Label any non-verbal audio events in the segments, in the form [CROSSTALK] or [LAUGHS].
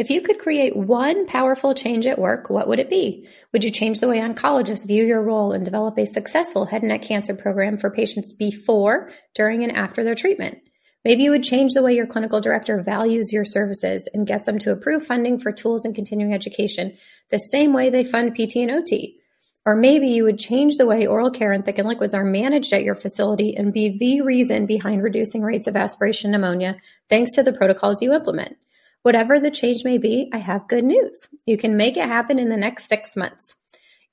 If you could create one powerful change at work, what would it be? Would you change the way oncologists view your role and develop a successful head and neck cancer program for patients before, during, and after their treatment? Maybe you would change the way your clinical director values your services and gets them to approve funding for tools and continuing education the same way they fund PT and OT. Or maybe you would change the way oral care and thickened liquids are managed at your facility and be the reason behind reducing rates of aspiration pneumonia thanks to the protocols you implement. Whatever the change may be, I have good news. You can make it happen in the next six months.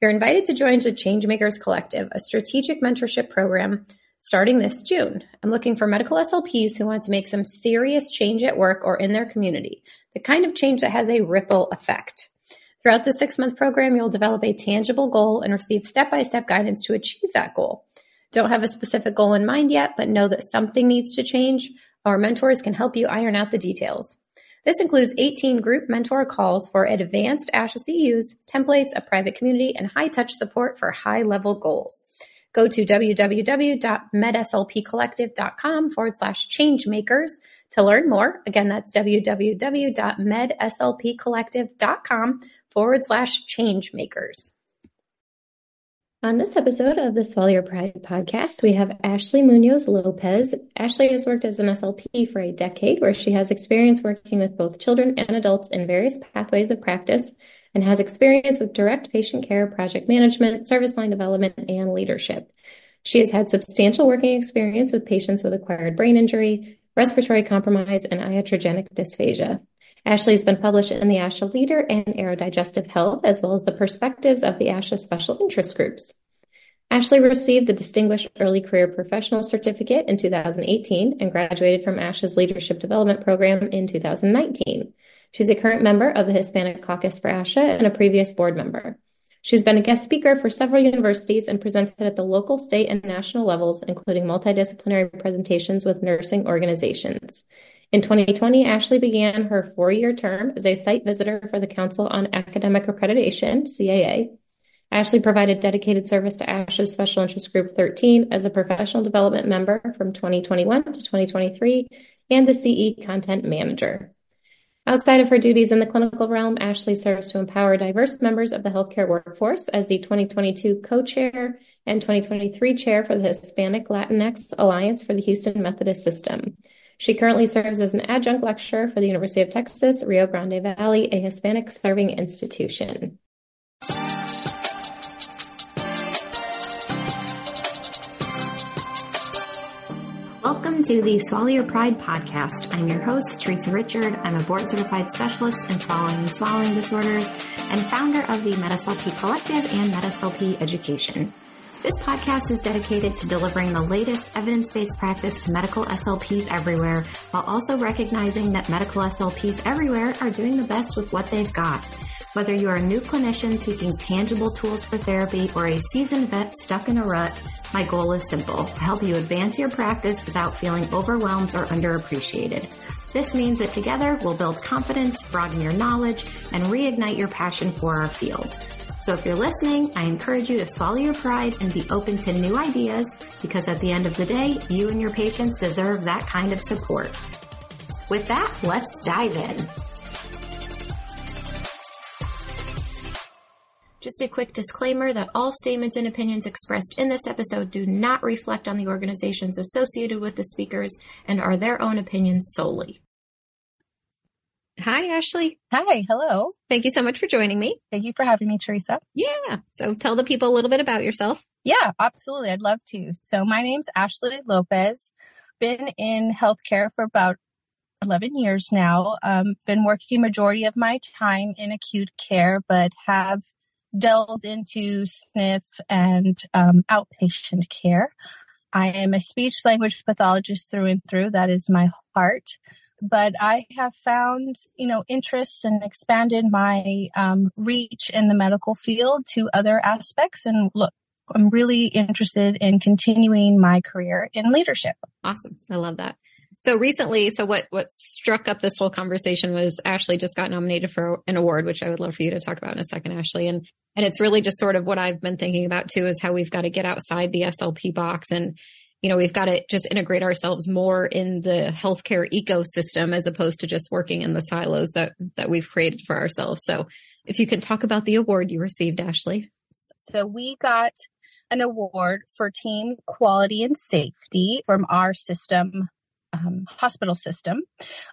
You're invited to join the Changemakers Collective, a strategic mentorship program starting this June. I'm looking for medical SLPs who want to make some serious change at work or in their community, the kind of change that has a ripple effect. Throughout the six month program, you'll develop a tangible goal and receive step by step guidance to achieve that goal. Don't have a specific goal in mind yet, but know that something needs to change. Our mentors can help you iron out the details. This includes 18 group mentor calls for advanced ASHA CEUs, templates, a private community, and high touch support for high level goals. Go to www.medslpcollective.com forward slash changemakers to learn more. Again, that's www.medslpcollective.com forward slash changemakers. On this episode of the Swallow Your Pride podcast, we have Ashley Muñoz López. Ashley has worked as an SLP for a decade, where she has experience working with both children and adults in various pathways of practice and has experience with direct patient care, project management, service line development, and leadership. She has had substantial working experience with patients with acquired brain injury, respiratory compromise, and iatrogenic dysphagia. Ashley has been published in the ASHA Leader and Aerodigestive Health, as well as the perspectives of the ASHA Special Interest Groups. Ashley received the Distinguished Early Career Professional Certificate in 2018 and graduated from ASHA's Leadership Development Program in 2019. She's a current member of the Hispanic Caucus for ASHA and a previous board member. She's been a guest speaker for several universities and presented at the local, state, and national levels, including multidisciplinary presentations with nursing organizations. In 2020, Ashley began her four year term as a site visitor for the Council on Academic Accreditation, CAA. Ashley provided dedicated service to ASHA's Special Interest Group 13 as a professional development member from 2021 to 2023 and the CE Content Manager. Outside of her duties in the clinical realm, Ashley serves to empower diverse members of the healthcare workforce as the 2022 co-chair and 2023 chair for the Hispanic Latinx Alliance for the Houston Methodist System. She currently serves as an adjunct lecturer for the University of Texas, Rio Grande Valley, a Hispanic serving institution. Welcome to the Swallow Your Pride podcast. I'm your host, Theresa Richard. I'm a board certified specialist in swallowing and swallowing disorders and founder of the MedSLP Collective and MedSLP Education. This podcast is dedicated to delivering the latest evidence-based practice to medical SLPs everywhere, while also recognizing that medical SLPs everywhere are doing the best with what they've got. Whether you're a new clinician seeking tangible tools for therapy or a seasoned vet stuck in a rut, my goal is simple, to help you advance your practice without feeling overwhelmed or underappreciated. This means that together we'll build confidence, broaden your knowledge, and reignite your passion for our field. So if you're listening, I encourage you to swallow your pride and be open to new ideas because at the end of the day, you and your patients deserve that kind of support. With that, let's dive in. Just a quick disclaimer that all statements and opinions expressed in this episode do not reflect on the organizations associated with the speakers and are their own opinions solely. Hi, Ashley. Hi. Hello. Thank you so much for joining me. Thank you for having me, Theresa. Yeah. So tell the people a little bit about yourself. Yeah, absolutely. I'd love to. So my name's Ashley López. Been in healthcare for about 11 years now. Um, been working majority of my time in acute care, but have delved into SNF and um, outpatient care. I am a speech language pathologist through and through. That is my heart. But I have found, you know, interests and expanded my um, reach in the medical field to other aspects. And look, I'm really interested in continuing my career in leadership. Awesome. I love that. So recently, so what, what struck up this whole conversation was Ashley just got nominated for an award, which I would love for you to talk about in a second, Ashley. And, and it's really just sort of what I've been thinking about too is how we've got to get outside the SLP box and, you know, we've got to just integrate ourselves more in the healthcare ecosystem as opposed to just working in the silos that, that we've created for ourselves. So if you can talk about the award you received, Ashley. So we got an award for team quality and safety from our system um, hospital system.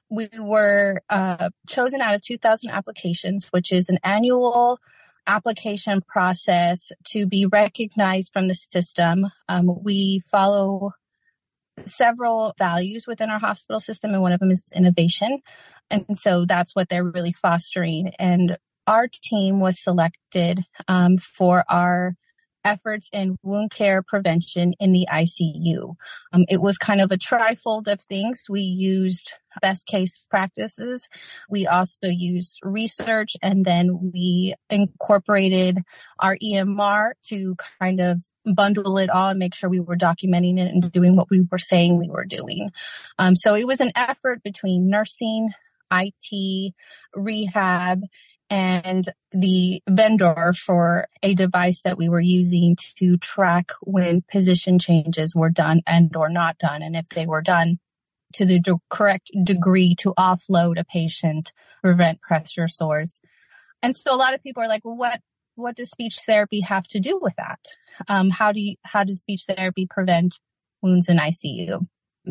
We were uh, chosen out of 2,000 applications, which is an annual application process to be recognized from the system. Um, we follow several values within our hospital system, and one of them is innovation. And so that's what they're really fostering. And our team was selected um, for our efforts in wound care prevention in the ICU. Um, it was kind of a trifold of things. We used best case practices. We also used research and then we incorporated our EMR to kind of bundle it all and make sure we were documenting it and doing what we were saying we were doing. Um, so it was an effort between nursing, IT, rehab, and the vendor for a device that we were using to track when position changes were done and or not done. And if they were done to the de- correct degree to offload a patient, prevent pressure sores. And so a lot of people are like, what, what does speech therapy have to do with that? Um, how do you, how does speech therapy prevent wounds in ICU?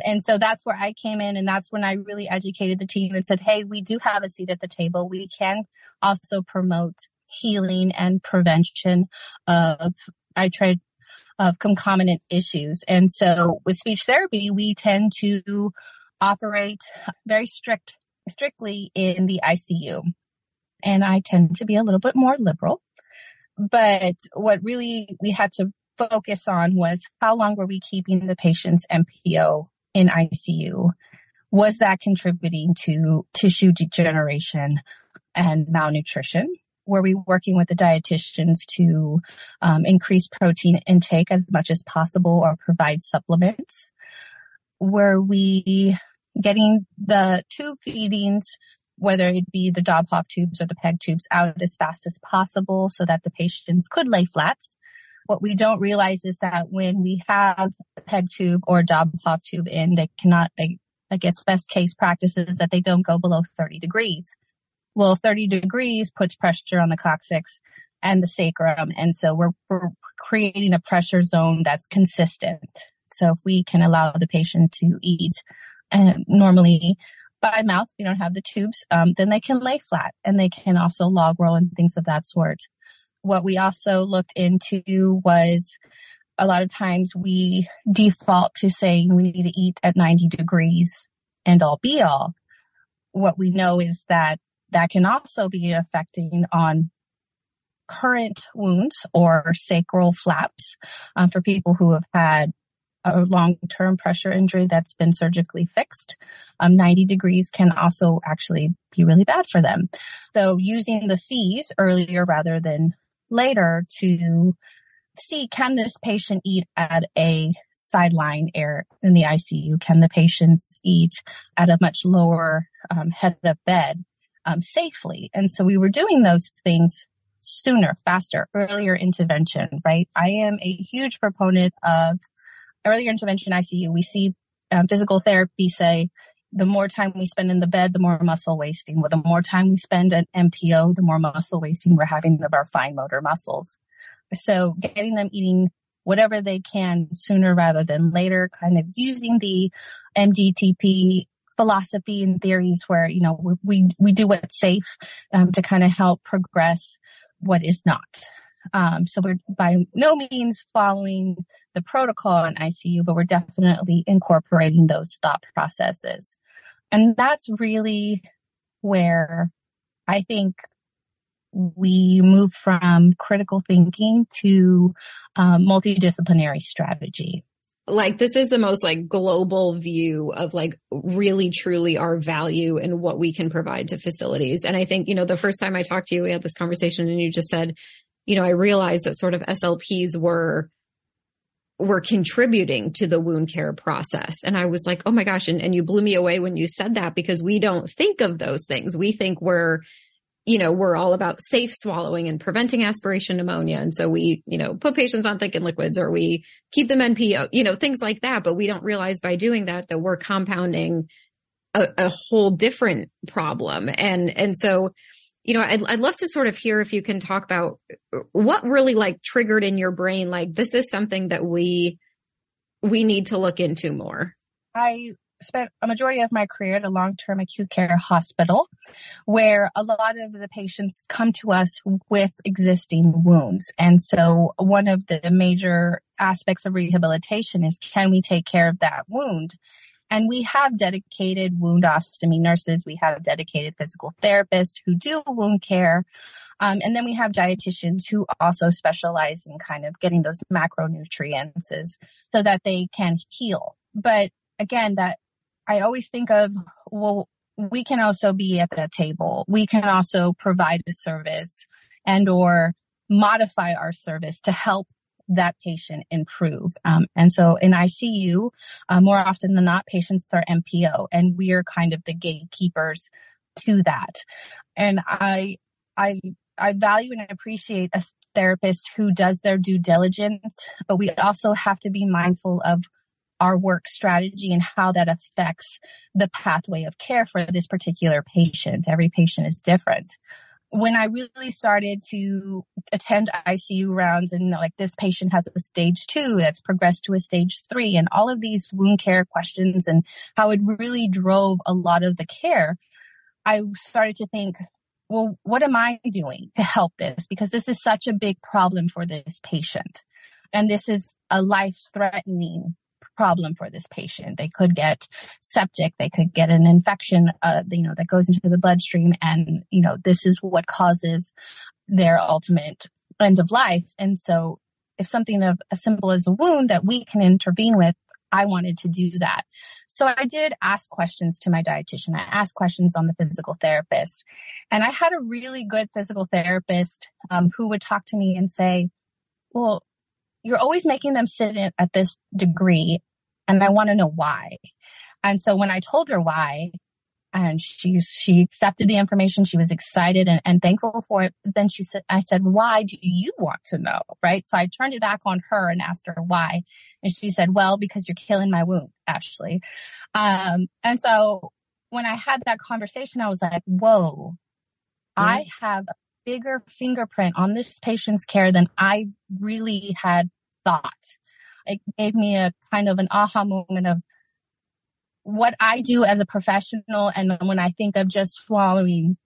And so that's where I came in and that's when I really educated the team and said, Hey, we do have a seat at the table. We can also promote healing and prevention of, I tried of concomitant issues. And so with speech therapy, we tend to operate very strict, strictly in the ICU. And I tend to be a little bit more liberal. But what really we had to focus on was how long were we keeping the patient's NPO in ICU, was that contributing to tissue degeneration and malnutrition? Were we working with the dietitians to um, increase protein intake as much as possible or provide supplements? Were we getting the tube feedings, whether it be the Dobhoff tubes or the PEG tubes, out as fast as possible so that the patients could lay flat what we don't realize is that when we have a peg tube or Dobhoff tube in, they cannot, they, I guess best case practice is that they don't go below 30 degrees. Well, 30 degrees puts pressure on the coccyx and the sacrum. And so we're, we're creating a pressure zone that's consistent. So if we can allow the patient to eat and normally by mouth, we don't have the tubes, um, then they can lay flat and they can also log roll and things of that sort what we also looked into was a lot of times we default to saying we need to eat at 90 degrees and all be all. What we know is that that can also be affecting on current wounds or sacral flaps um, for people who have had a long-term pressure injury that's been surgically fixed. Um, 90 degrees can also actually be really bad for them. So using the FEES earlier rather than later to see can this patient eat at a sideline air in the ICU? Can the patients eat at a much lower um, head of bed um, safely? And so we were doing those things sooner, faster, earlier intervention, right? I am a huge proponent of earlier intervention ICU. We see um, physical therapy say the more time we spend in the bed, the more muscle wasting. Well, the more time we spend at NPO, the more muscle wasting we're having of our fine motor muscles. So getting them eating whatever they can sooner rather than later, kind of using the MDTP philosophy and theories where, you know, we, we do what's safe um, to kind of help progress what is not. Um, so we're by no means following the protocol in ICU, but we're definitely incorporating those thought processes. And that's really where I think we move from critical thinking to um, multidisciplinary strategy. Like this is the most like global view of like really truly our value and what we can provide to facilities. And I think, you know, the first time I talked to you, we had this conversation and you just said, you know, I realized that sort of SLPs were were contributing to the wound care process. And I was like, oh my gosh. And, and you blew me away when you said that because we don't think of those things. We think we're, you know, we're all about safe swallowing and preventing aspiration pneumonia. And so we, you know, put patients on thickened liquids or we keep them NPO, you know, things like that. But we don't realize by doing that that we're compounding a, a whole different problem. And, and so, you know, I'd, I'd love to sort of hear if you can talk about what really like triggered in your brain, like this is something that we, we need to look into more. I spent a majority of my career at a long-term acute care hospital where a lot of the patients come to us with existing wounds. And so one of the major aspects of rehabilitation is can we take care of that wound? And we have dedicated wound ostomy nurses. We have dedicated physical therapists who do wound care. Um, and then we have dietitians who also specialize in kind of getting those macronutrients so that they can heal. But again, that I always think of, well, we can also be at the table. We can also provide a service and or modify our service to help that patient improve. Um, and so in ICU, uh, more often than not, patients are NPO and we are kind of the gatekeepers to that. And I, I, I value and appreciate a therapist who does their due diligence, but we also have to be mindful of our work strategy and how that affects the pathway of care for this particular patient. Every patient is different. When I really started to attend ICU rounds and like this patient has a stage two that's progressed to a stage three and all of these wound care questions and how it really drove a lot of the care, I started to think, well, what am I doing to help this? Because this is such a big problem for this patient. And this is a life threatening problem for this patient. They could get septic, they could get an infection, uh, you know, that goes into the bloodstream. And, you know, this is what causes their ultimate end of life. And so if something of as simple as a wound that we can intervene with, I wanted to do that. So I did ask questions to my dietitian. I asked questions on the physical therapist and I had a really good physical therapist, um, who would talk to me and say, well, you're always making them sit in at this degree and I want to know why. And so when I told her why, and she she accepted the information, she was excited and, and thankful for it. Then she said, I said, why do you want to know? Right. So I turned it back on her and asked her why. And she said, well, because you're killing my wound, Ashley. Um, and so when I had that conversation, I was like, whoa, mm-hmm. I have bigger fingerprint on this patient's care than I really had thought. It gave me a kind of an aha moment of what I do as a professional. And when I think of just swallowing,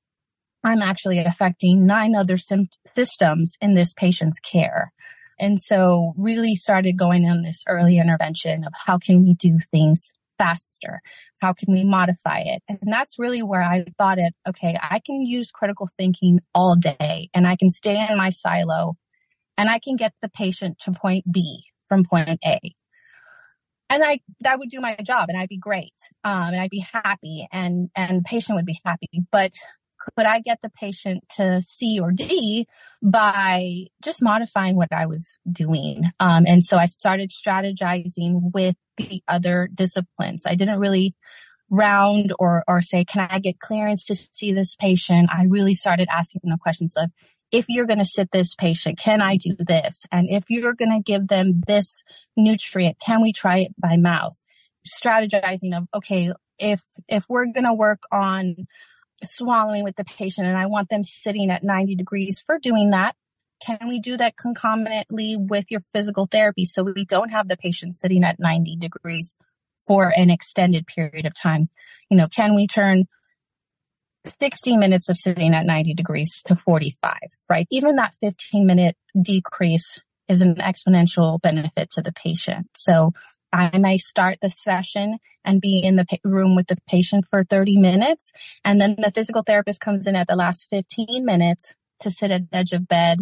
I'm actually affecting nine other sim- systems in this patient's care. And so really started going on this early intervention of how can we do things faster? How can we modify it? And that's really where I thought it, okay, I can use critical thinking all day and I can stay in my silo and I can get the patient to point B from point A. And I, that would do my job and I'd be great. Um, and I'd be happy and, and patient would be happy. But could I get the patient to C or D by just modifying what I was doing? Um, and so I started strategizing with the other disciplines. I didn't really round or, or say, can I get clearance to see this patient? I really started asking the questions of, if you're going to sit this patient, can I do this? And if you're going to give them this nutrient, can we try it by mouth? Strategizing of, okay, if, if we're going to work on swallowing with the patient and I want them sitting at 90 degrees for doing that, can we do that concomitantly with your physical therapy so we don't have the patient sitting at 90 degrees for an extended period of time? You know, can we turn 60 minutes of sitting at 90 degrees to 45, right? Even that 15 minute decrease is an exponential benefit to the patient. So I may start the session and be in the room with the patient for 30 minutes. And then the physical therapist comes in at the last 15 minutes to sit at the edge of bed,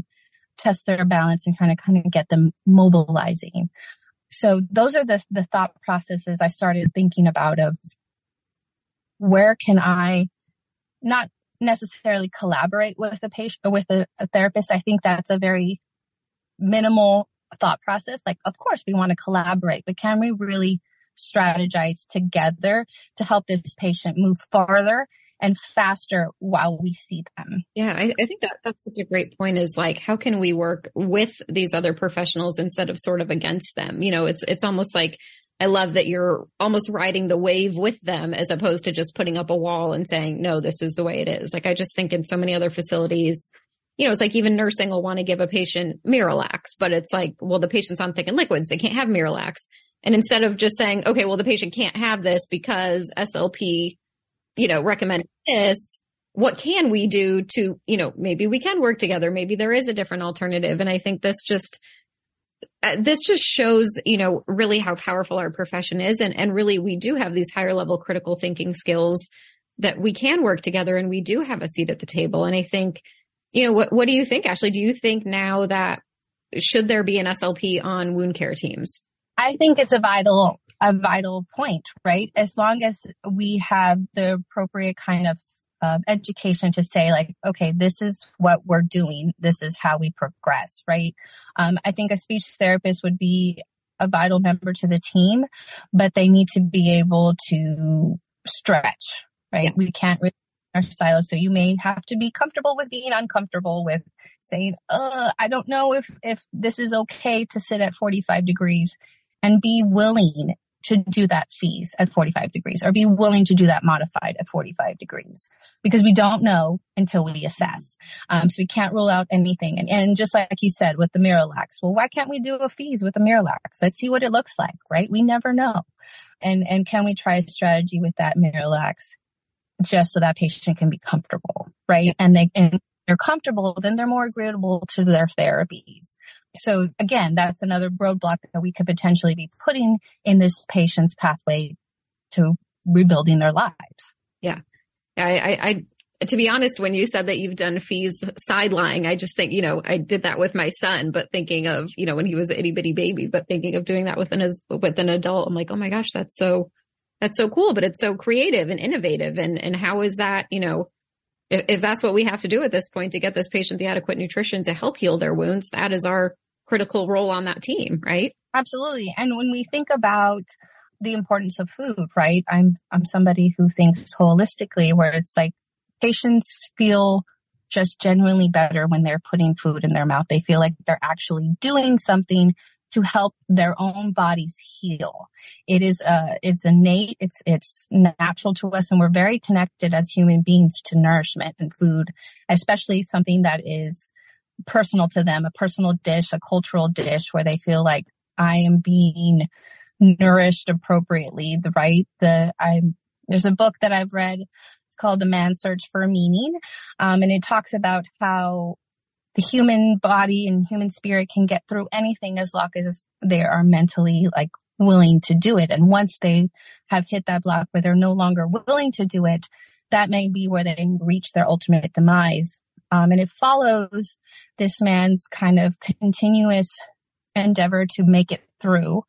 test their balance and kind of, kind of get them mobilizing. So those are the, the thought processes I started thinking about of where can I not necessarily collaborate with a patient with a, a therapist. I think that's a very minimal thought process. Like, of course we want to collaborate, but can we really strategize together to help this patient move farther and faster while we see them. Yeah, I, I, think that that's such a great point is like, how can we work with these other professionals instead of sort of against them? You know, it's, it's almost like, I love that you're almost riding the wave with them as opposed to just putting up a wall and saying, no, this is the way it is. Like, I just think in so many other facilities, you know, it's like even nursing will want to give a patient Miralax, but it's like, well, the patient's on thickened liquids. They can't have Miralax. And instead of just saying, okay, well, the patient can't have this because SLP you know, recommend this. What can we do to, you know, maybe we can work together. Maybe there is a different alternative. And I think this just, uh, this just shows, you know, really how powerful our profession is. And, and really we do have these higher level critical thinking skills that we can work together and we do have a seat at the table. And I think, you know, what, what do you think, Ashley? Do you think now that should there be an SLP on wound care teams? I think it's a vital a vital point, right? As long as we have the appropriate kind of uh, education to say like, okay, this is what we're doing. This is how we progress, right? Um, I think a speech therapist would be a vital member to the team, but they need to be able to stretch, right? Yeah. We can't really our silo. So you may have to be comfortable with being uncomfortable with saying, uh, I don't know if, if this is okay to sit at 45 degrees and be willing to do that FEES at 45 degrees or be willing to do that modified at 45 degrees because we don't know until we assess. Um, so we can't rule out anything. And, and just like you said with the Miralax, well, why can't we do a FEES with the Miralax? Let's see what it looks like, right? We never know. And, and can we try a strategy with that Miralax just so that patient can be comfortable, right? And they, and they're comfortable, then they're more agreeable to their therapies. So again, that's another roadblock that we could potentially be putting in this patient's pathway to rebuilding their lives. Yeah. I, I, I, to be honest, when you said that you've done FEES sidelining, I just think, you know, I did that with my son, but thinking of, you know, when he was an itty bitty baby, but thinking of doing that with an, with an adult, I'm like, oh my gosh, that's so, that's so cool, but it's so creative and innovative. And, and how is that, you know, if, if that's what we have to do at this point to get this patient the adequate nutrition to help heal their wounds, that is our critical role on that team, right? Absolutely. And when we think about the importance of food, right? I'm, I'm somebody who thinks holistically where it's like patients feel just genuinely better when they're putting food in their mouth. They feel like they're actually doing something to help their own bodies heal. It is uh it's innate, it's it's natural to us and we're very connected as human beings to nourishment and food, especially something that is personal to them, a personal dish, a cultural dish where they feel like I am being nourished appropriately, the right, the, I'm, there's a book that I've read. It's called The Man's Search for Meaning. Um, and it talks about how the human body and human spirit can get through anything as long as they are mentally like willing to do it. And once they have hit that block where they're no longer willing to do it, that may be where they reach their ultimate demise. Um, and it follows this man's kind of continuous endeavor to make it through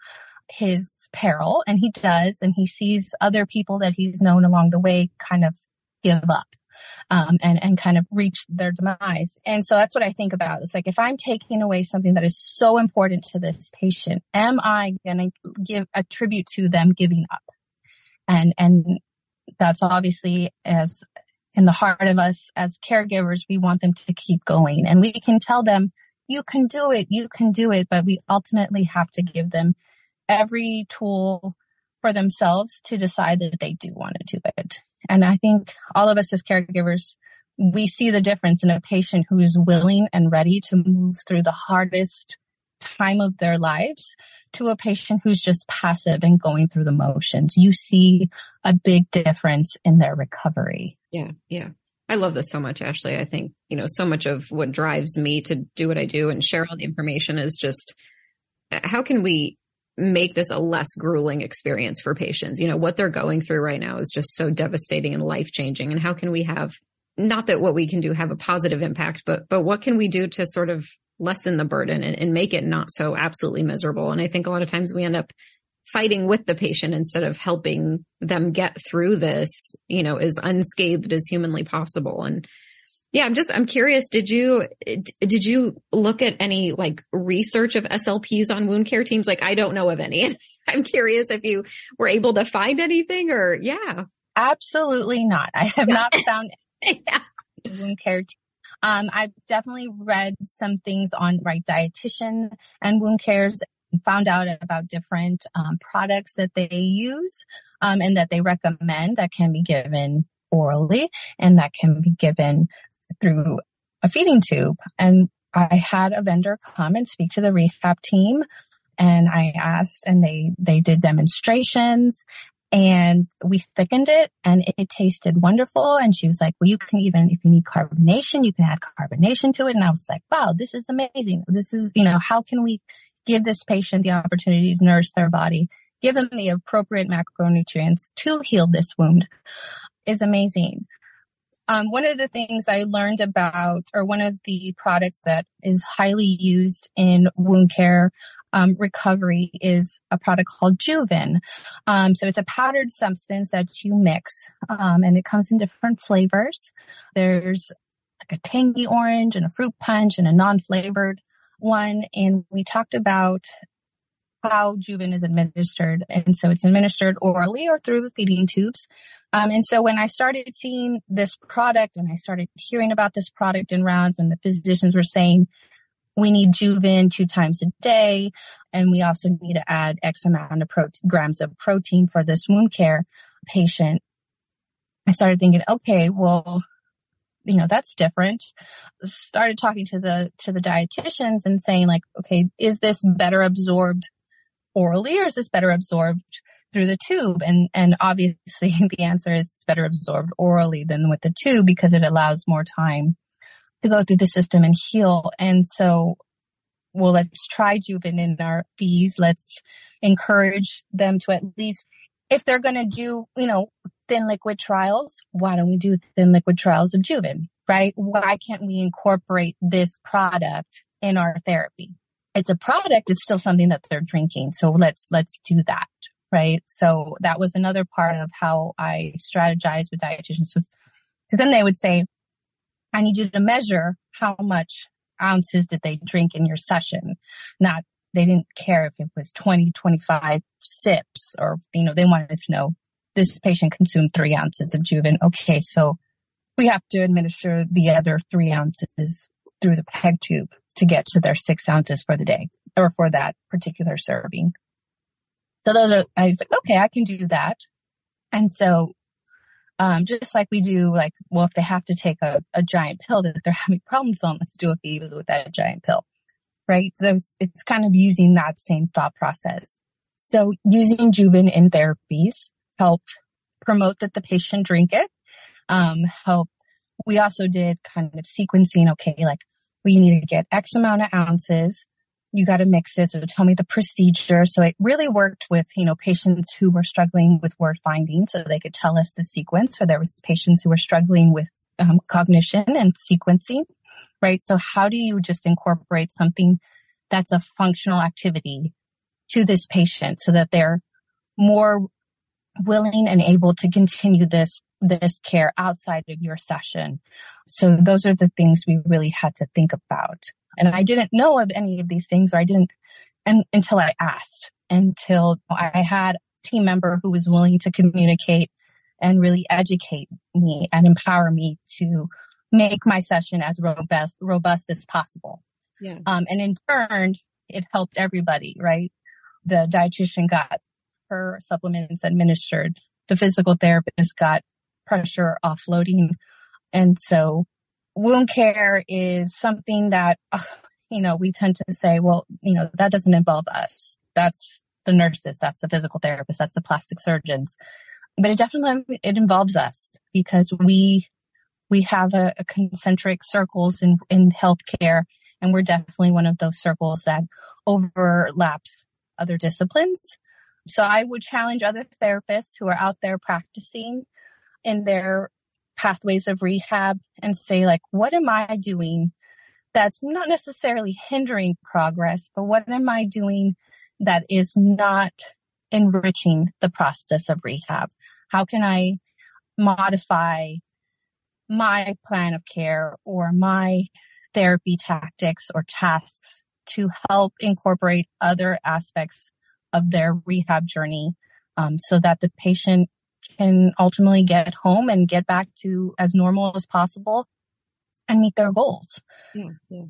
his peril. And he does, and he sees other people that he's known along the way kind of give up. Um, and, and kind of reach their demise. And so that's what I think about. It's like, if I'm taking away something that is so important to this patient, am I going to give a tribute to them giving up? And, and that's obviously as in the heart of us as caregivers, we want them to keep going and we can tell them, you can do it, you can do it, but we ultimately have to give them every tool for themselves to decide that they do want to do it. And I think all of us as caregivers, we see the difference in a patient who is willing and ready to move through the hardest time of their lives to a patient who's just passive and going through the motions. You see a big difference in their recovery. Yeah. Yeah. I love this so much, Ashley. I think, you know, so much of what drives me to do what I do and share all the information is just uh, how can we make this a less grueling experience for patients? You know, what they're going through right now is just so devastating and life changing. And how can we have not that what we can do have a positive impact, but, but what can we do to sort of lessen the burden and, and make it not so absolutely miserable? And I think a lot of times we end up fighting with the patient instead of helping them get through this, you know, as unscathed as humanly possible. And yeah, I'm just, I'm curious. Did you, did you look at any like research of SLPs on wound care teams? Like, I don't know of any. [LAUGHS] I'm curious if you were able to find anything or yeah. Absolutely not. I have not [LAUGHS] found yeah. wound care. Um, I've definitely read some things on right dietitian and wound cares found out about different um, products that they use um, and that they recommend that can be given orally and that can be given through a feeding tube. And I had a vendor come and speak to the rehab team and I asked and they, they did demonstrations and we thickened it and it tasted wonderful. And she was like, well, you can even, if you need carbonation, you can add carbonation to it. And I was like, wow, this is amazing. This is, you know, how can we give this patient the opportunity to nourish their body, give them the appropriate macronutrients to heal this wound is amazing. Um, one of the things I learned about, or one of the products that is highly used in wound care um, recovery is a product called Juven. Um, so it's a powdered substance that you mix, um, and it comes in different flavors. There's like a tangy orange and a fruit punch and a non-flavored one. And we talked about how Juven is administered. And so it's administered orally or through feeding tubes. Um, and so when I started seeing this product and I started hearing about this product in rounds when the physicians were saying, we need Juven two times a day. And we also need to add X amount of grams of protein for this wound care patient. I started thinking, okay, well, you know, that's different. Started talking to the, to the dietitians and saying like, okay, is this better absorbed orally or is this better absorbed through the tube? And, and obviously [LAUGHS] the answer is it's better absorbed orally than with the tube because it allows more time to go through the system and heal. And so, well, let's try Juven in our FEES. Let's encourage them to at least, if they're going to do, you know, thin liquid trials, why don't we do thin liquid trials of Juven, right? Why can't we incorporate this product in our therapy? It's a product, it's still something that they're drinking. So let's, let's do that. Right. So that was another part of how I strategized with dietitians was because then they would say, I need you to measure how much ounces did they drink in your session. Not, they didn't care if it was 20, 25 sips or, you know, they wanted to know this patient consumed three ounces of Juven. Okay. So we have to administer the other three ounces through the peg tube to get to their six ounces for the day or for that particular serving. So those are, I was like, okay, I can do that. And so, um, just like we do, like, well, if they have to take a, a giant pill that they're [LAUGHS] having problems on, let's do a fever with that giant pill. Right. So it's, it's kind of using that same thought process. So using Juven in therapies helped promote that the patient drink it. Um, help. We also did kind of sequencing. Okay. Like you need to get X amount of ounces. You got to mix it. So tell me the procedure. So it really worked with, you know, patients who were struggling with word finding so they could tell us the sequence or there was patients who were struggling with um, cognition and sequencing, right? So how do you just incorporate something that's a functional activity to this patient so that they're more willing and able to continue this this care outside of your session. So those are the things we really had to think about. And I didn't know of any of these things or I didn't and until I asked, until I had a team member who was willing to communicate and really educate me and empower me to make my session as robust, robust as possible. Yeah. Um, and in turn, it helped everybody, right? The dietitian got her supplements administered. The physical therapist got pressure offloading. And so wound care is something that, uh, you know, we tend to say, well, you know, that doesn't involve us. That's the nurses. That's the physical therapists. That's the plastic surgeons. But it definitely, it involves us because we, we have a, a concentric circles in, in healthcare and we're definitely one of those circles that overlaps other disciplines. So I would challenge other therapists who are out there practicing in their pathways of rehab and say like, what am I doing that's not necessarily hindering progress, but what am I doing that is not enriching the process of rehab? How can I modify my plan of care or my therapy tactics or tasks to help incorporate other aspects of their rehab journey um, so that the patient can ultimately get home and get back to as normal as possible and meet their goals. Yeah, yeah.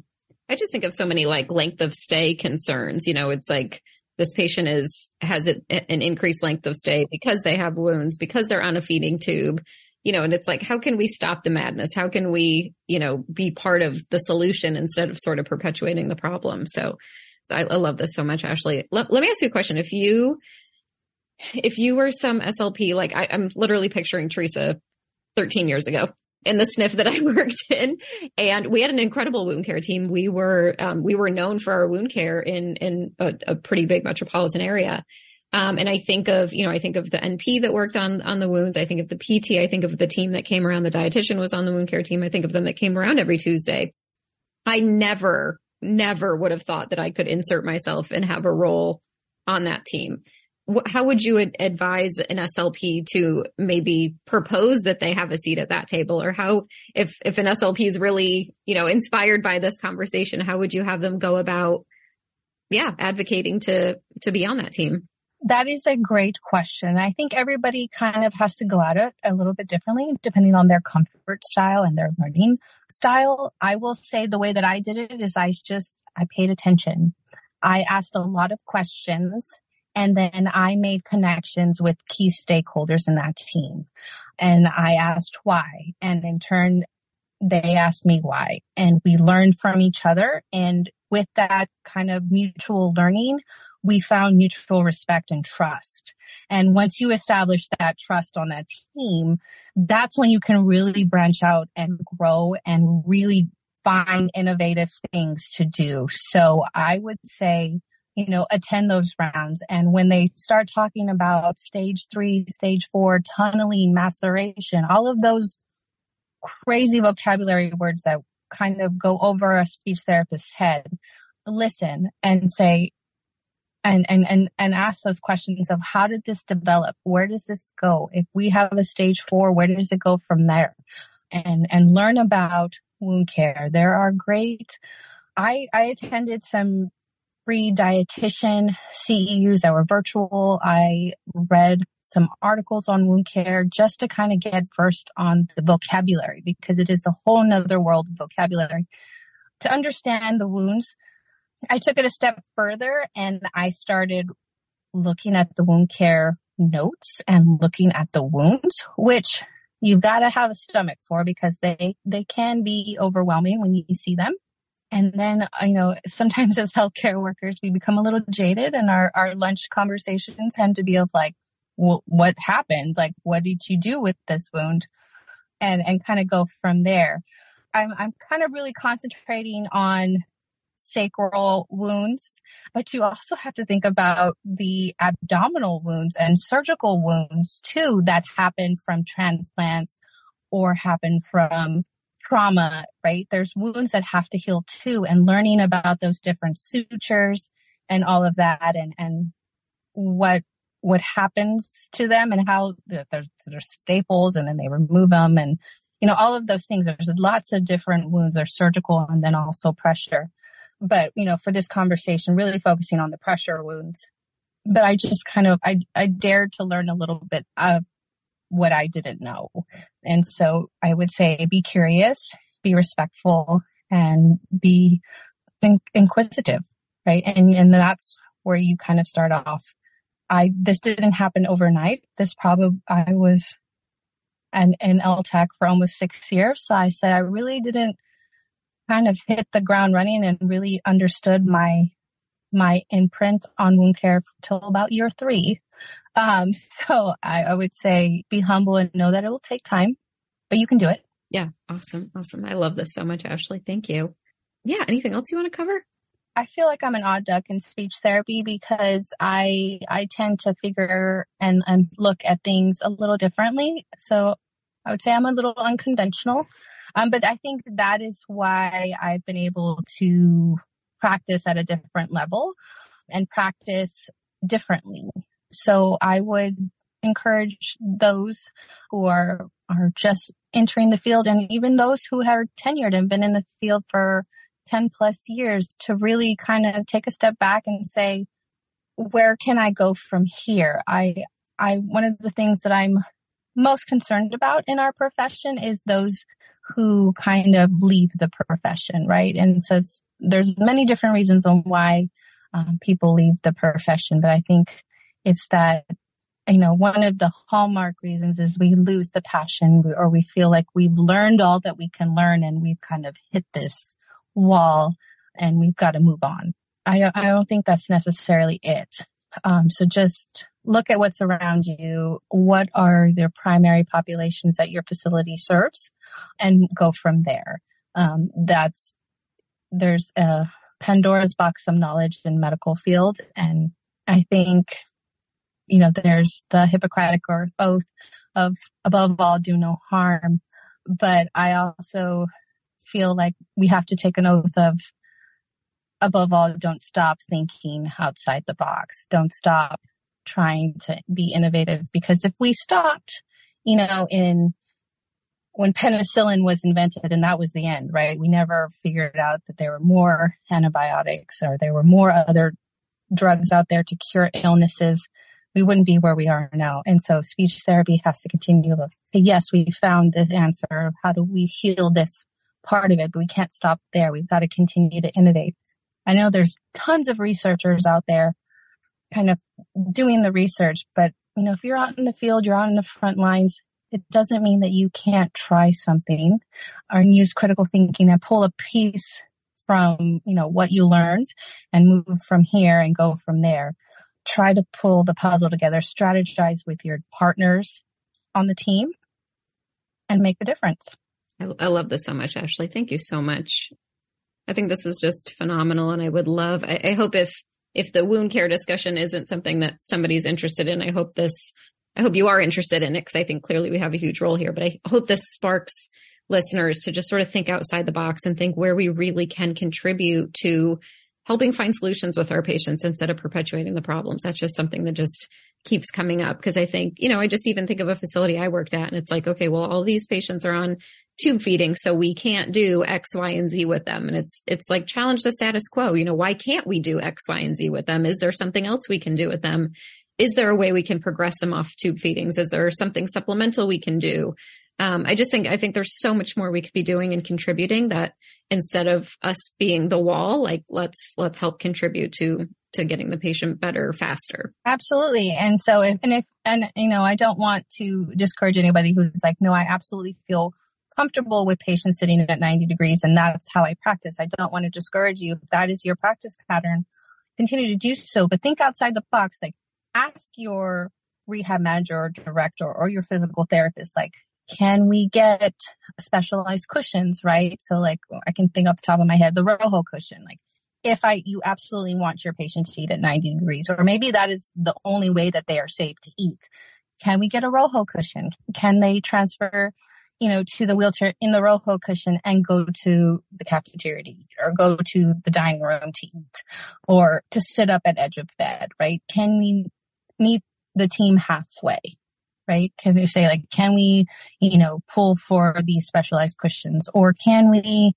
I just think of so many like length of stay concerns. You know, it's like this patient is has an increased length of stay because they have wounds, because they're on a feeding tube. You know, and it's like, how can we stop the madness? How can we, you know, be part of the solution instead of sort of perpetuating the problem? So I, I love this so much, Ashley. Let, let me ask you a question. If you, if you were some SLP, like I, I'm literally picturing Theresa 13 years ago in the SNF that [LAUGHS] I worked in, and we had an incredible wound care team. We were um, we were known for our wound care in in a, a pretty big metropolitan area. Um, and I think of you know I think of the NP that worked on on the wounds. I think of the PT. I think of the team that came around. The dietitian was on the wound care team. I think of them that came around every Tuesday. I never never would have thought that I could insert myself and have a role on that team how would you advise an SLP to maybe propose that they have a seat at that table or how if if an SLP is really, you know, inspired by this conversation, how would you have them go about yeah, advocating to to be on that team? That is a great question. I think everybody kind of has to go at it a little bit differently depending on their comfort style and their learning style. I will say the way that I did it is I just I paid attention. I asked a lot of questions and then I made connections with key stakeholders in that team. And I asked why. And in turn, they asked me why. And we learned from each other. And with that kind of mutual learning, we found mutual respect and trust. And once you establish that trust on that team, that's when you can really branch out and grow and really find innovative things to do. So I would say you know, attend those rounds. And when they start talking about stage three, stage four, tunneling, maceration, all of those crazy vocabulary words that kind of go over a speech therapist's head, listen and say, and, and, and, and ask those questions of how did this develop? Where does this go? If we have a stage four, where does it go from there? And, and learn about wound care. There are great, I, I attended some free dietitian CEUs that were virtual. I read some articles on wound care just to kind of get versed on the vocabulary because it is a whole nother world of vocabulary. To understand the wounds, I took it a step further and I started looking at the wound care notes and looking at the wounds, which you've got to have a stomach for because they, they can be overwhelming when you see them. And then, you know, sometimes [LAUGHS] as healthcare workers, we become a little jaded and our, our lunch conversations tend to be of like, well, what happened? Like, what did you do with this wound? And, and kind of go from there. I'm, I'm kind of really concentrating on sacral wounds, but you also have to think about the abdominal wounds and surgical wounds too that happen from transplants or happen from trauma, right? There's wounds that have to heal too and learning about those different sutures and all of that and, and what, what happens to them and how there's, there's staples and then they remove them and, you know, all of those things. There's lots of different wounds. There's surgical and then also pressure. But, you know, for this conversation, really focusing on the pressure wounds. But I just kind of, I, I dared to learn a little bit of what I didn't know. And so I would say be curious, be respectful and be in- inquisitive, right? And, and that's where you kind of start off. I, this didn't happen overnight. This probably, I was an, an LTAC for almost six years. So I said I really didn't kind of hit the ground running and really understood my, my imprint on wound care till about year three. Um, so I, I would say be humble and know that it will take time, but you can do it. Yeah. Awesome. Awesome. I love this so much, Ashley. Thank you. Yeah. Anything else you want to cover? I feel like I'm an odd duck in speech therapy because I I tend to figure and, and look at things a little differently. So I would say I'm a little unconventional. Um, but I think that is why I've been able to practice at a different level and practice differently. So I would encourage those who are, are just entering the field and even those who are tenured and been in the field for 10 plus years to really kind of take a step back and say, where can I go from here? I, I, one of the things that I'm most concerned about in our profession is those who kind of leave the profession, right? And so there's many different reasons on why um, people leave the profession, but I think it's that you know, one of the hallmark reasons is we lose the passion or we feel like we've learned all that we can learn and we've kind of hit this wall and we've got to move on. I, I don't think that's necessarily it. Um, so just look at what's around you. What are the primary populations that your facility serves and go from there. Um, that's, there's a Pandora's box of knowledge in medical field. And I think you know, there's the Hippocratic oath of above all, do no harm. But I also feel like we have to take an oath of above all, don't stop thinking outside the box. Don't stop trying to be innovative because if we stopped, you know, in when penicillin was invented and that was the end, right? We never figured out that there were more antibiotics or there were more other drugs out there to cure illnesses we wouldn't be where we are now. And so speech therapy has to continue. Yes, we found this answer. of How do we heal this part of it? But we can't stop there. We've got to continue to innovate. I know there's tons of researchers out there kind of doing the research, but you know, if you're out in the field, you're out in the front lines, it doesn't mean that you can't try something or use critical thinking and pull a piece from, you know, what you learned and move from here and go from there try to pull the puzzle together, strategize with your partners on the team and make a difference. I, I, love this so much, Ashley. Thank you so much. I think this is just phenomenal. And I would love, I, I hope if, if the wound care discussion isn't something that somebody's interested in, I hope this, I hope you are interested in it because I think clearly we have a huge role here, but I hope this sparks listeners to just sort of think outside the box and think where we really can contribute to helping find solutions with our patients instead of perpetuating the problems. That's just something that just keeps coming up because I think, you know, I just even think of a facility I worked at and it's like, okay, well, all these patients are on tube feeding, so we can't do X, Y, and Z with them. And it's, it's like challenge the status quo. You know, why can't we do X, Y, and Z with them? Is there something else we can do with them? Is there a way we can progress them off tube feedings? Is there something supplemental we can do? Um, I just think, I think there's so much more we could be doing and contributing that instead of us being the wall, like let's, let's help contribute to, to getting the patient better faster. Absolutely. And so if, and if, and you know, I don't want to discourage anybody who's like, no, I absolutely feel comfortable with patients sitting at 90 degrees and that's how I practice. I don't want to discourage you. If that is your practice pattern, continue to do so, but think outside the box. Like ask your rehab manager or director or your physical therapist, like, can we get specialized cushions, right? So like I can think off the top of my head, the ROHO cushion, like if I, you absolutely want your patient to eat at 90 degrees, or maybe that is the only way that they are safe to eat. Can we get a ROHO cushion? Can they transfer, you know, to the wheelchair in the ROHO cushion and go to the cafeteria to eat or go to the dining room to eat or to sit up at edge of bed, right? Can we meet the team halfway? Right? Can you say like, can we, you know, pull for these specialized cushions or can we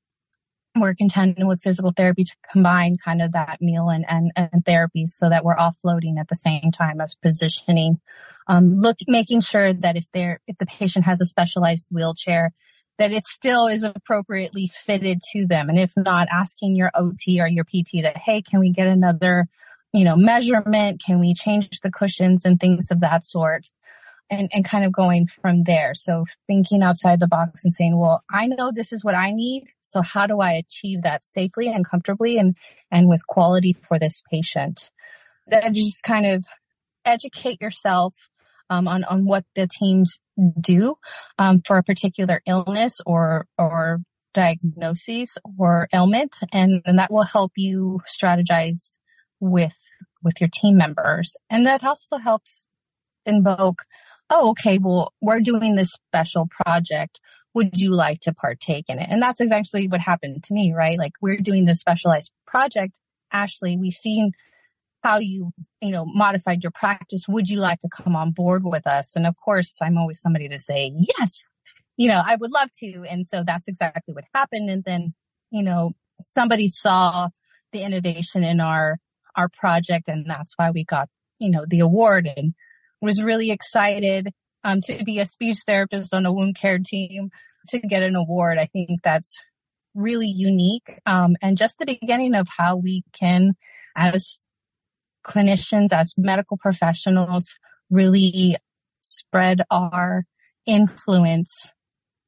work in tandem with physical therapy to combine kind of that meal and, and, and therapy so that we're offloading at the same time as positioning, um, look, making sure that if they're, if the patient has a specialized wheelchair, that it still is appropriately fitted to them. And if not, asking your OT or your PT that, hey, can we get another, you know, measurement? Can we change the cushions and things of that sort? And, and kind of going from there. So thinking outside the box and saying, well, I know this is what I need. So how do I achieve that safely and comfortably and, and with quality for this patient? That just kind of educate yourself um, on on what the teams do um, for a particular illness or or diagnosis or ailment, and, and that will help you strategize with with your team members, and that also helps invoke oh, okay, well, we're doing this special project. Would you like to partake in it? And that's exactly what happened to me, right? Like we're doing this specialized project. Ashley, we've seen how you, you know, modified your practice. Would you like to come on board with us? And of course, I'm always somebody to say, yes, you know, I would love to. And so that's exactly what happened. And then, you know, somebody saw the innovation in our, our project and that's why we got, you know, the award and was really excited um, to be a speech therapist on a wound care team to get an award. I think that's really unique. Um, and just the beginning of how we can, as clinicians, as medical professionals, really spread our influence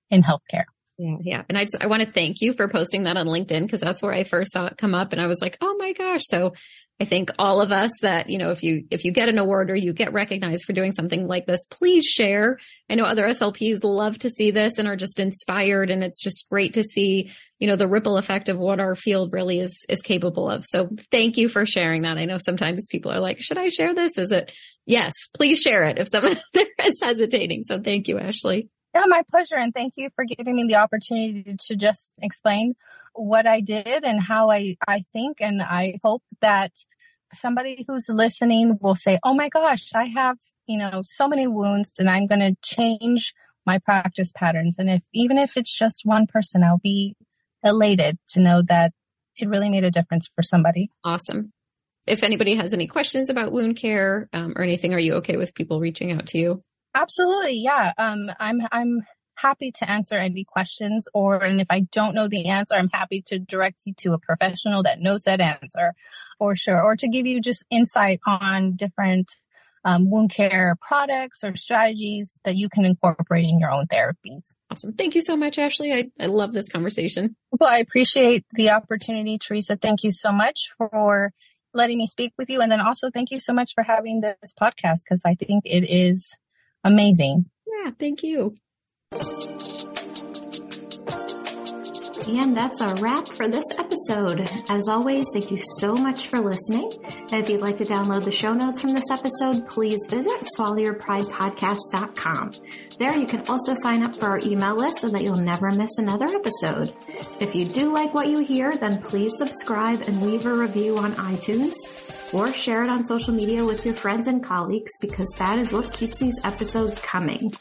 in healthcare. Yeah, yeah. And I just I want to thank you for posting that on LinkedIn because that's where I first saw it come up and I was like, "Oh my gosh." So I think all of us that, you know, if you if you get an award or you get recognized for doing something like this, please share. I know other SLPs love to see this and are just inspired and it's just great to see, you know, the ripple effect of what our field really is is capable of. So thank you for sharing that. I know sometimes people are like, "Should I share this?" Is it? Yes, please share it if someone there [LAUGHS] is hesitating. So thank you, Ashley. Yeah, my pleasure. And thank you for giving me the opportunity to just explain what I did and how I, I think. And I hope that somebody who's listening will say, Oh my gosh, I have, you know, so many wounds and I'm going to change my practice patterns. And if, even if it's just one person, I'll be elated to know that it really made a difference for somebody. Awesome. If anybody has any questions about wound care um, or anything, are you okay with people reaching out to you? Absolutely. Yeah. Um, I'm, I'm happy to answer any questions or, and if I don't know the answer, I'm happy to direct you to a professional that knows that answer for sure, or to give you just insight on different um, wound care products or strategies that you can incorporate in your own therapies. Awesome. Thank you so much, Ashley. I, I love this conversation. Well, I appreciate the opportunity, Theresa. Thank you so much for letting me speak with you. And then also thank you so much for having this podcast because I think it is amazing. Yeah, thank you. And that's a wrap for this episode. As always, thank you so much for listening. If you'd like to download the show notes from this episode, please visit swallowyourpridepodcast.com. There you can also sign up for our email list so that you'll never miss another episode. If you do like what you hear, then please subscribe and leave a review on iTunes or share it on social media with your friends and colleagues because that is what keeps these episodes coming.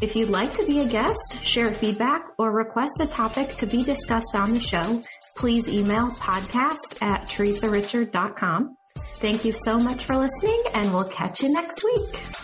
If you'd like to be a guest, share feedback, or request a topic to be discussed on the show, please email podcast at theresarichard.com. Thank you so much for listening and we'll catch you next week.